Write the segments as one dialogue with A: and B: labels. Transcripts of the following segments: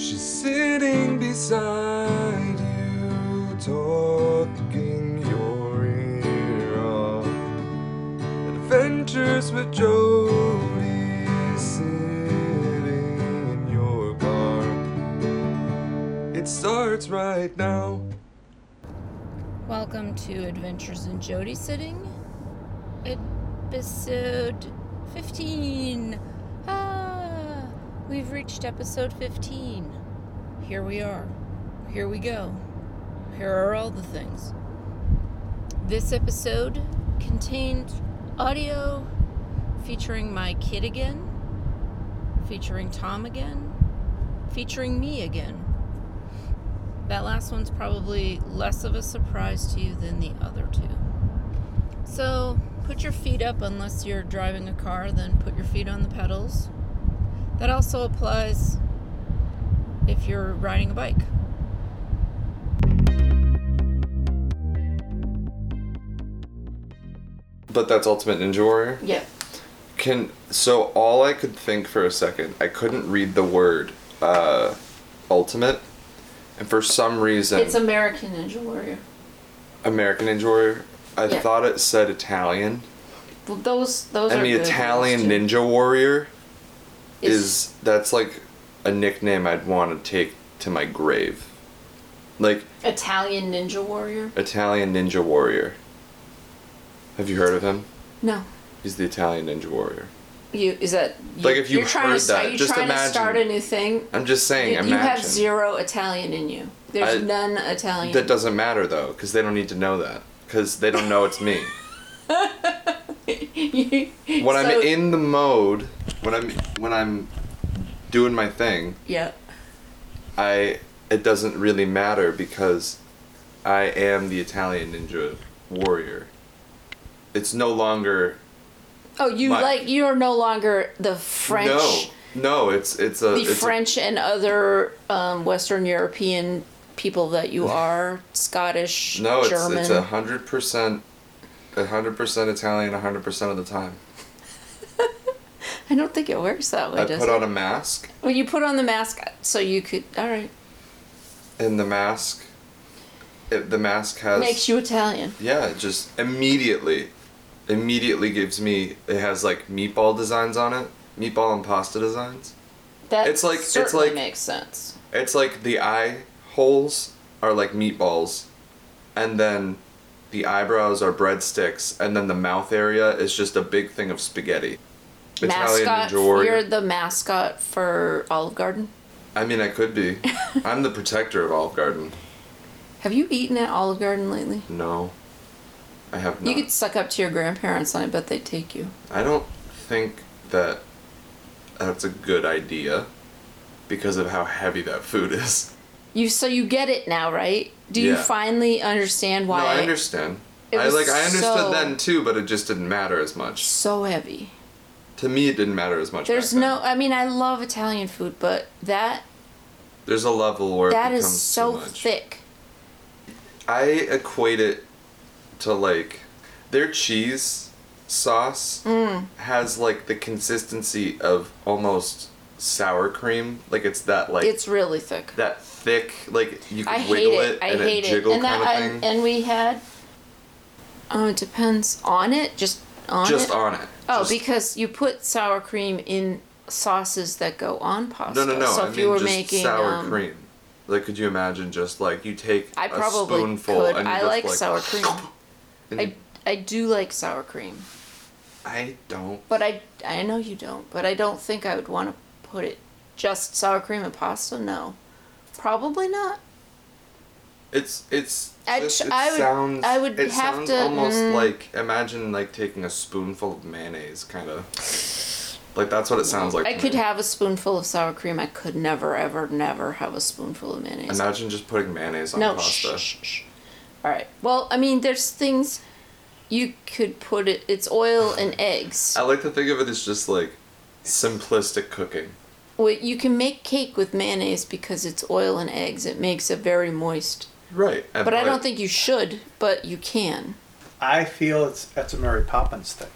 A: She's sitting beside you, talking your ear off. Adventures with Jody, sitting in your car. It starts right now.
B: Welcome to Adventures in Jody Sitting, episode 15. We've reached episode 15. Here we are. Here we go. Here are all the things. This episode contained audio featuring my kid again, featuring Tom again, featuring me again. That last one's probably less of a surprise to you than the other two. So put your feet up unless you're driving a car, then put your feet on the pedals. That also applies if you're riding a bike.
A: But that's Ultimate Ninja Warrior?
B: Yeah.
A: Can so all I could think for a second, I couldn't read the word uh, ultimate, and for some reason,
B: It's American Ninja Warrior.
A: American Ninja Warrior. I
B: Yeah.
A: thought it said Italian,
B: Well, those those
A: and
B: are
A: the
B: good
A: Italian
B: ones, too.
A: Ninja Warrior
B: It's-
A: is that's like a nickname I'd want to take to my grave, like
B: Italian Ninja Warrior.
A: Italian Ninja Warrior. Have you heard of him?
B: No,
A: He's the Italian Ninja Warrior.
B: you is that you,
A: Like, if you
B: are trying
A: heard
B: to
A: that,
B: you
A: just
B: trying to
A: imagine-
B: start a new thing.
A: I'm just saying,
B: You,
A: imagine.
B: you have zero Italian in you. There's
A: I-
B: none Italian.
A: That doesn't matter though, because they don't need to know that, because they don't know it's me. when I'm in the mode, when I'm when I'm doing my thing,
B: yeah.
A: I it doesn't really matter because I am the Italian ninja warrior. It's no longer
B: Oh, you
A: My-
B: like you are no longer the French,
A: no no it's it's a
B: the
A: it's a-
B: French and other um, Western European people that you are Scottish,
A: no it's
B: German.
A: it's a hundred percent a hundred percent Italian a hundred percent of the time.
B: I don't think it works that way.
A: I put on a mask
B: well, you put on the mask so you could. All right,
A: and the mask it, the mask has
B: makes you Italian.
A: Yeah, it just immediately, immediately gives me. It has like meatball designs on it, meatball and pasta designs.
B: That
A: It's like- it's like-
B: makes sense.
A: It's like the eye holes are like meatballs, and then the eyebrows are breadsticks, and then the mouth area is just a big thing of spaghetti.
B: Mascot.
A: Warrior.
B: You're the mascot for Olive Garden.
A: I mean, I could be. I'm the protector of Olive Garden.
B: Have you eaten at Olive Garden lately?
A: No, I have not.
B: You could suck up to your grandparents, and I bet they'd take you.
A: I don't think that that's a good idea because of how heavy that food is.
B: You so you get it now, right? Do you finally understand why
A: no, I understand.
B: It
A: I
B: was
A: like I understood
B: so-
A: then too, but it just didn't matter as much.
B: so heavy?
A: To me, it didn't matter as much.
B: There's no. I mean, I love Italian food, but that
A: There's a level where
B: that is so thick.
A: I equate it to like their cheese sauce
B: Mm.
A: has like the consistency of almost sour cream. Like it's that like
B: It's really thick.
A: that thick. Like you can
B: I
A: wiggle
B: it.
A: it,
B: I
A: and
B: hate
A: it
B: it.
A: jiggle
B: And
A: kind
B: that
A: of
B: I-
A: thing.
B: and we had. Oh, it depends on it. Just on it.
A: just
B: it.
A: on it.
B: Oh,
A: Just-
B: because you put sour cream in sauces that go on pasta.
A: No, no, no.
B: So
A: I
B: if
A: mean
B: you were
A: just
B: making
A: sour
B: um,
A: cream. Like, could you imagine just like you take
B: I
A: a
B: probably
A: spoonful
B: could.
A: and you
B: I like
A: like,
B: sour cream. I I do like sour cream,
A: I don't.
B: but I I know you don't. But I don't think I would want to put it just sour cream and pasta. No, probably not.
A: It's it's.
B: I'd
A: just- it
B: I would-
A: sounds.
B: I would
A: it
B: have
A: sounds
B: to-
A: almost
B: mm.
A: like imagine like taking a spoonful of mayonnaise, kind of. Like that's what it sounds like.
B: I could
A: me.
B: have a spoonful of sour cream. I could never, ever, never have a spoonful of mayonnaise.
A: Imagine just putting mayonnaise on
B: no,
A: pasta.
B: shh, shh, shh. All right. Well, I mean, there's things you could put it. It's oil and eggs.
A: I like to think of it as just like simplistic cooking.
B: Well, you can make cake with mayonnaise because it's oil and eggs. It makes it very moist.
A: Right. and
B: But I
A: like-
B: don't think you should. But you can.
C: I feel it's that's a Mary Poppins thing.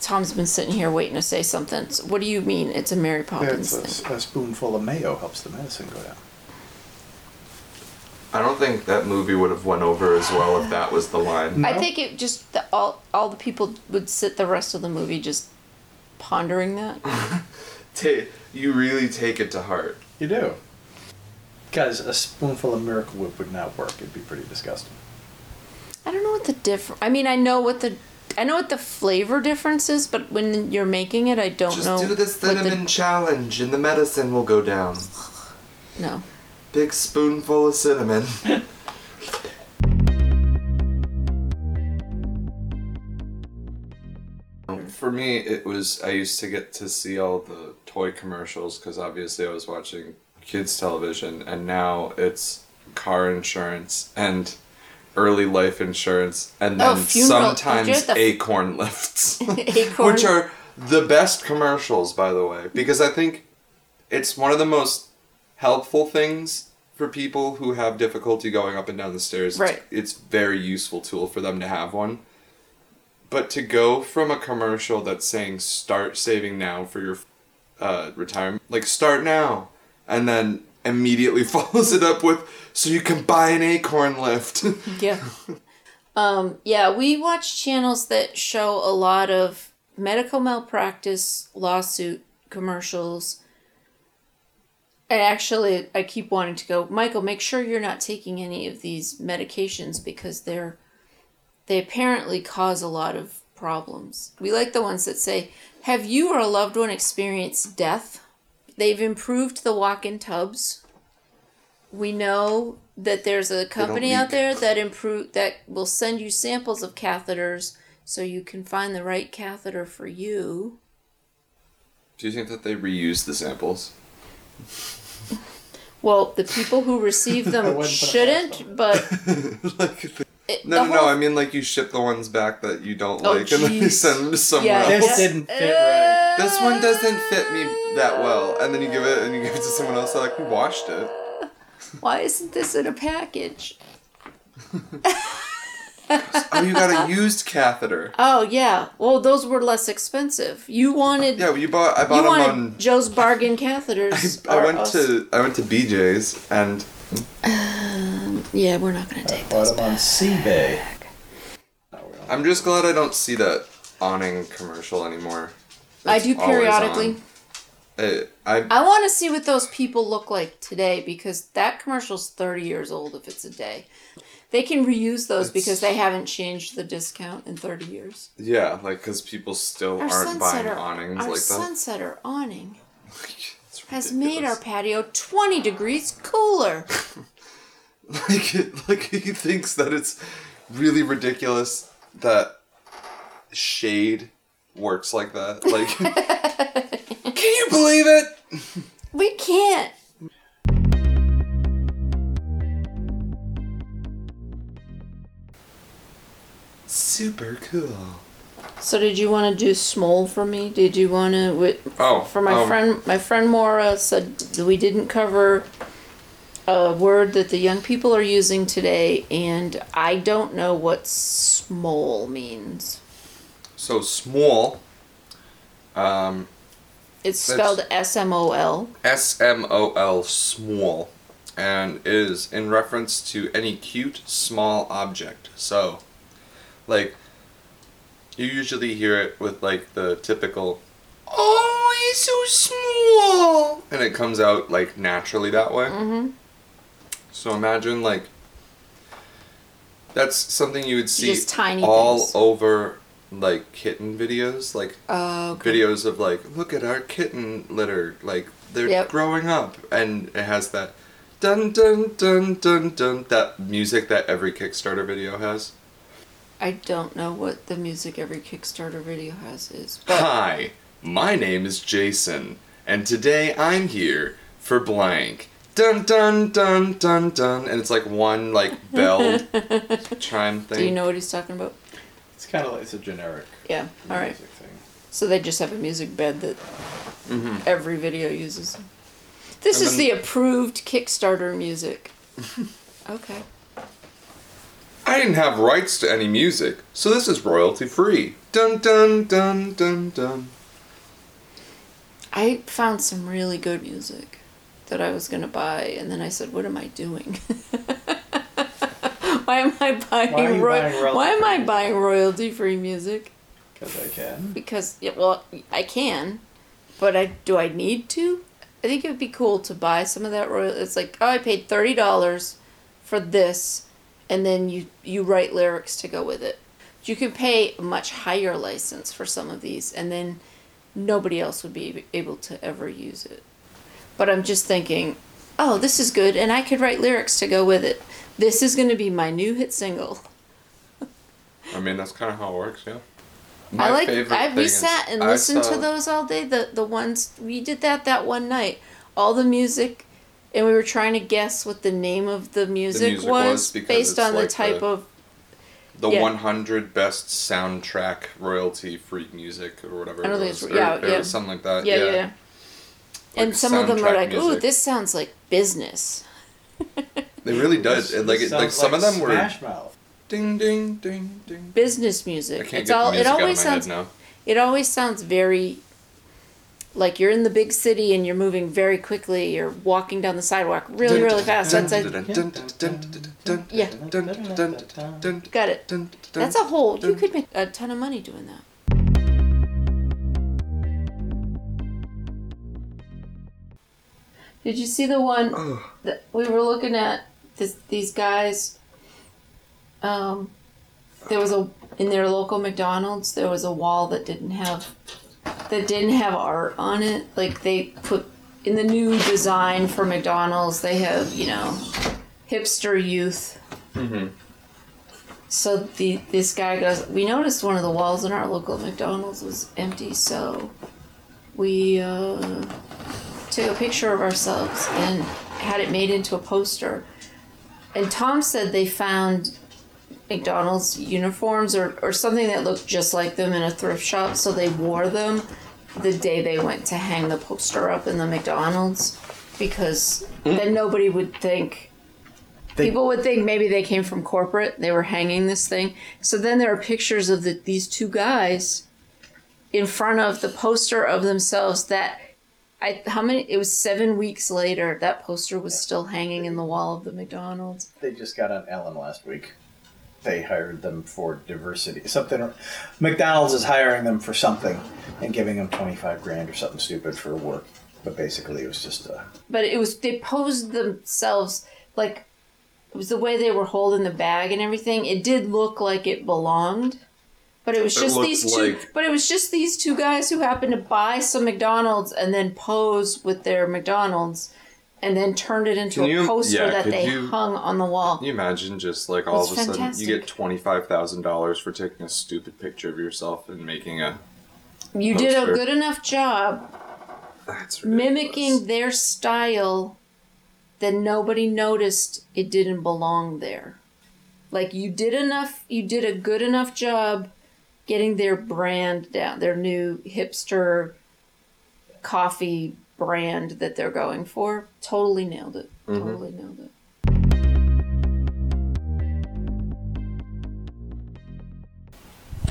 B: Tom's been sitting here waiting to say something. So what do you mean? It's a Mary Poppins
C: It's
B: thing.
C: a, a spoonful of mayo helps the medicine go down.
A: I don't think that movie would have went over as well if that was the line.
B: I think it just the, all all the people would sit the rest of the movie just pondering that.
A: Ta- you really take it to heart.
C: You do. Because a spoonful of Miracle Whip would not work. It'd be pretty disgusting.
B: I don't know what the difference. I mean, I know what the I know what the flavor difference is, but when you're making it, I don't
A: Just
B: know.
A: Just do this
B: what the-
A: cinnamon challenge and the medicine will go down.
B: no.
A: Big spoonful of cinnamon. For me, it was I used to get to see all the toy commercials because obviously I was watching kids television, and now it's car insurance and early life insurance, and
B: Oh,
A: then
B: you
A: sometimes
B: the-
A: acorn lifts,
B: Acorn-
A: which are the best commercials, by the way, because I think it's one of the most helpful things for people who have difficulty going up and down the stairs.
B: Right.
A: It's very useful tool for them to have one. But to go from a commercial that's saying start saving now for your uh, retirement, like start now, and then immediately follows it up with so you can buy an acorn lift.
B: Yeah. um, yeah, we watch channels that show a lot of medical malpractice lawsuit commercials. And actually, I keep wanting to go, Michael, make sure you're not taking any of these medications because they're they apparently cause a lot of problems. We like the ones that say, "Have you or a loved one experienced death?" They've improved the walk-in tubs. We know that there's a company out there that improve that will send you samples of catheters so you can find the right catheter for you.
A: Do you think that they reuse the samples?
B: Well, the people who receive them
C: wouldn't put it
B: shouldn't, but
A: like,
B: it,
A: no,
B: the
A: no, no. I mean, like you ship the ones back that you don't
B: Oh,
A: like, and then you send them to somewhere
B: Yeah.
A: else.
C: This didn't fit right.
A: This one doesn't fit me that well, and then you give it and you give it to someone else. They're like, we washed it.
B: Why isn't this in a package?
A: Oh, you got a used catheter.
B: Oh yeah. Well, those were less expensive. You wanted
A: Yeah, well, you bought. I
B: you
A: bought them on.
B: Joe's bargain catheters.
A: I
B: or
A: went
B: us-
A: to I went to BJ's and
B: Yeah, we're not gonna take
C: Bought
B: those
C: them on
B: back.
C: Seabay. No, we.
A: I'm just glad I don't see that awning commercial anymore.
B: I do
A: always
B: periodically.
A: on. Uh, I
B: I want to see what those people look like today because that commercial's 30 years old if it's a day. They can reuse those because they haven't changed the discount in 30 years.
A: yeah, like because people still
B: Our
A: aren't buying
B: sunsetter,
A: awnings
B: our
A: like that.
B: sunsetter awning
A: It's
B: has made our patio 20 degrees cooler.
A: like it, like he thinks that it's really ridiculous that shade works like that. Like, can you believe it?
B: We can't.
A: Super cool.
B: So did you want to do small for me? Did you want to?
A: Oh,
B: For my
A: um,
B: friend, my friend Maura said we didn't cover a word that the young people are using today, and I don't know what small means.
A: So small. Um,
B: It's spelled S M O L.
A: S M O L small, and is in reference to any cute small object. So, like, you usually hear it with like the typical, "Oh, he's so small," and it comes out like naturally that way.
B: Mm-hmm.
A: So imagine like that's something you would see
B: Just tiny
A: all
B: things.
A: over like kitten videos, like
B: Oh, okay.
A: videos of like, look at our kitten litter, like they're
B: Yep.
A: growing up, and it has that dun dun dun dun dun that music that every Kickstarter video has.
B: I don't know what the music every Kickstarter video has is, but
A: Hi, my name is Jason, and today I'm here for blank. Dun dun dun dun dun, and it's like one like bell chime thing.
B: do you know what he's talking about?
C: It's kind of like it's a generic
B: Yeah. All right.
C: music thing.
B: So they just have a music bed that
A: Mhm.
B: every video uses. This
A: And
B: is
A: then-
B: the approved Kickstarter music. okay.
A: I didn't have rights to any music, so this is royalty free. Dun dun dun dun dun.
B: I found some really good music that I was gonna buy, and then I said, "What am I doing? why am I buying?
C: Why are you
B: roy-
C: buying royalty
B: why am I
C: free?
B: buying royalty free music?
C: Because I can.
B: Because yeah, well, I can, but I do I need to? I think it would be cool to buy some of that royal. It's like oh, I paid thirty dollars for this, and then you you write lyrics to go with it. You can pay a much higher license for some of these, and then nobody else would be able to ever use it. But I'm just thinking, oh, this is good, and I could write lyrics to go with it. This is going to be my new hit single.
A: I mean, that's kind of how it works, yeah.
B: I like. I we sat and
A: I
B: listened
A: saw-
B: to those all day. The the ones we did that that one night. All the music, and we were trying to guess what the name of the music,
A: music
B: was,
A: was because
B: based
A: it's
B: on the type
A: the-
B: of.
A: The
B: Yeah.
A: 100 best soundtrack royalty free music or whatever.
B: I don't
A: it
B: think
A: was,
B: it's- yeah,
A: or, or
B: yeah.
A: something like that.
B: Yeah,
A: Yeah,
B: yeah. yeah. And some of them are
A: soundtrack
B: like, "Ooh,
A: music.
B: this sounds like business."
A: It really does. It, like, it, like
C: sounds
A: some of them were
C: Smash Mouth.
A: ding ding ding ding.
B: Business
A: I
B: music.
A: can't
B: It's
A: get
B: all.
A: the
B: It
A: music out
B: always
A: my
B: sounds.
A: head.
B: It always sounds very. Like you're in the big city and you're moving very quickly. You're walking down the sidewalk really, really fast. That's like, Yeah. got it. That's a whole. You could make a ton of money doing that. Did you see the one that we were looking at? This, these guys. Um, there was a in their local McDonald's. There was a wall that didn't have that didn't have art on it. Like they put in the new design for McDonald's. They have you know hipster youth
A: Mm-hmm.
B: so the this guy goes. We noticed one of the walls in our local McDonald's was empty, so we uh, took a picture of ourselves and had it made into a poster. And Tom said they found McDonald's uniforms or, or something that looked just like them in a thrift shop, so they wore them the day they went to hang the poster up in the McDonald's because hmm. then nobody would think
C: They-
B: People would think maybe they came from corporate. They were hanging this thing. So then there are pictures of the, these two guys in front of the poster of themselves. That I how many? It was seven weeks later. That poster was still hanging in the wall of the McDonald's.
C: They just got on Ellen last week. They hired them for diversity. Something. McDonald's is hiring them for something and giving them twenty five grand or something stupid for work. But basically, it was just a.
B: But it was they posed themselves like it was the way they were holding the bag and everything. It did look like it belonged. But it was
A: It
B: just
A: looked
B: these two.
A: like-
B: But it was just these two guys who happened to buy some McDonald's and then pose with their McDonald's, and then turned it into
A: Can
B: a
A: you-
B: poster
A: yeah,
B: that they
A: you-
B: hung on the wall.
A: Can you imagine just like all
B: It's
A: of a sudden you get twenty five thousand dollars for taking a stupid picture of yourself and making a
B: You did a good enough job
A: that's
B: mimicking their style that nobody noticed it didn't belong there. Like you did enough, you did a good enough job getting their brand down, their new hipster coffee brand that they're going for. Totally nailed it. Mm-hmm. Totally nailed it.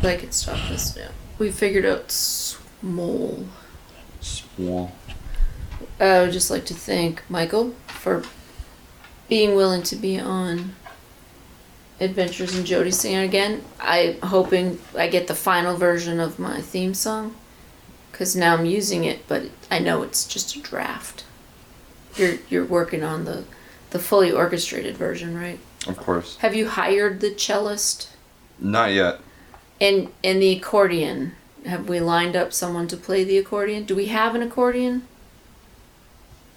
B: I could stop this now. We figured out small.
A: small.
B: I would just like to thank Michael for being willing to be on Adventures in Jody Singing again. I'm hoping I get the final version of my theme song because now I'm using it, but I know it's just a draft. You're you're working on the the fully orchestrated version, right?
A: Of course.
B: Have you hired the cellist
A: Not yet.
B: and and the accordion? Have we lined up someone to play the accordion? Do we have an accordion?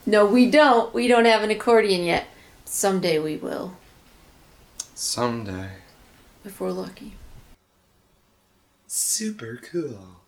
B: No, we don't. We don't have an accordion yet. Someday we will,
A: Someday.
B: if we're lucky.
A: Super cool.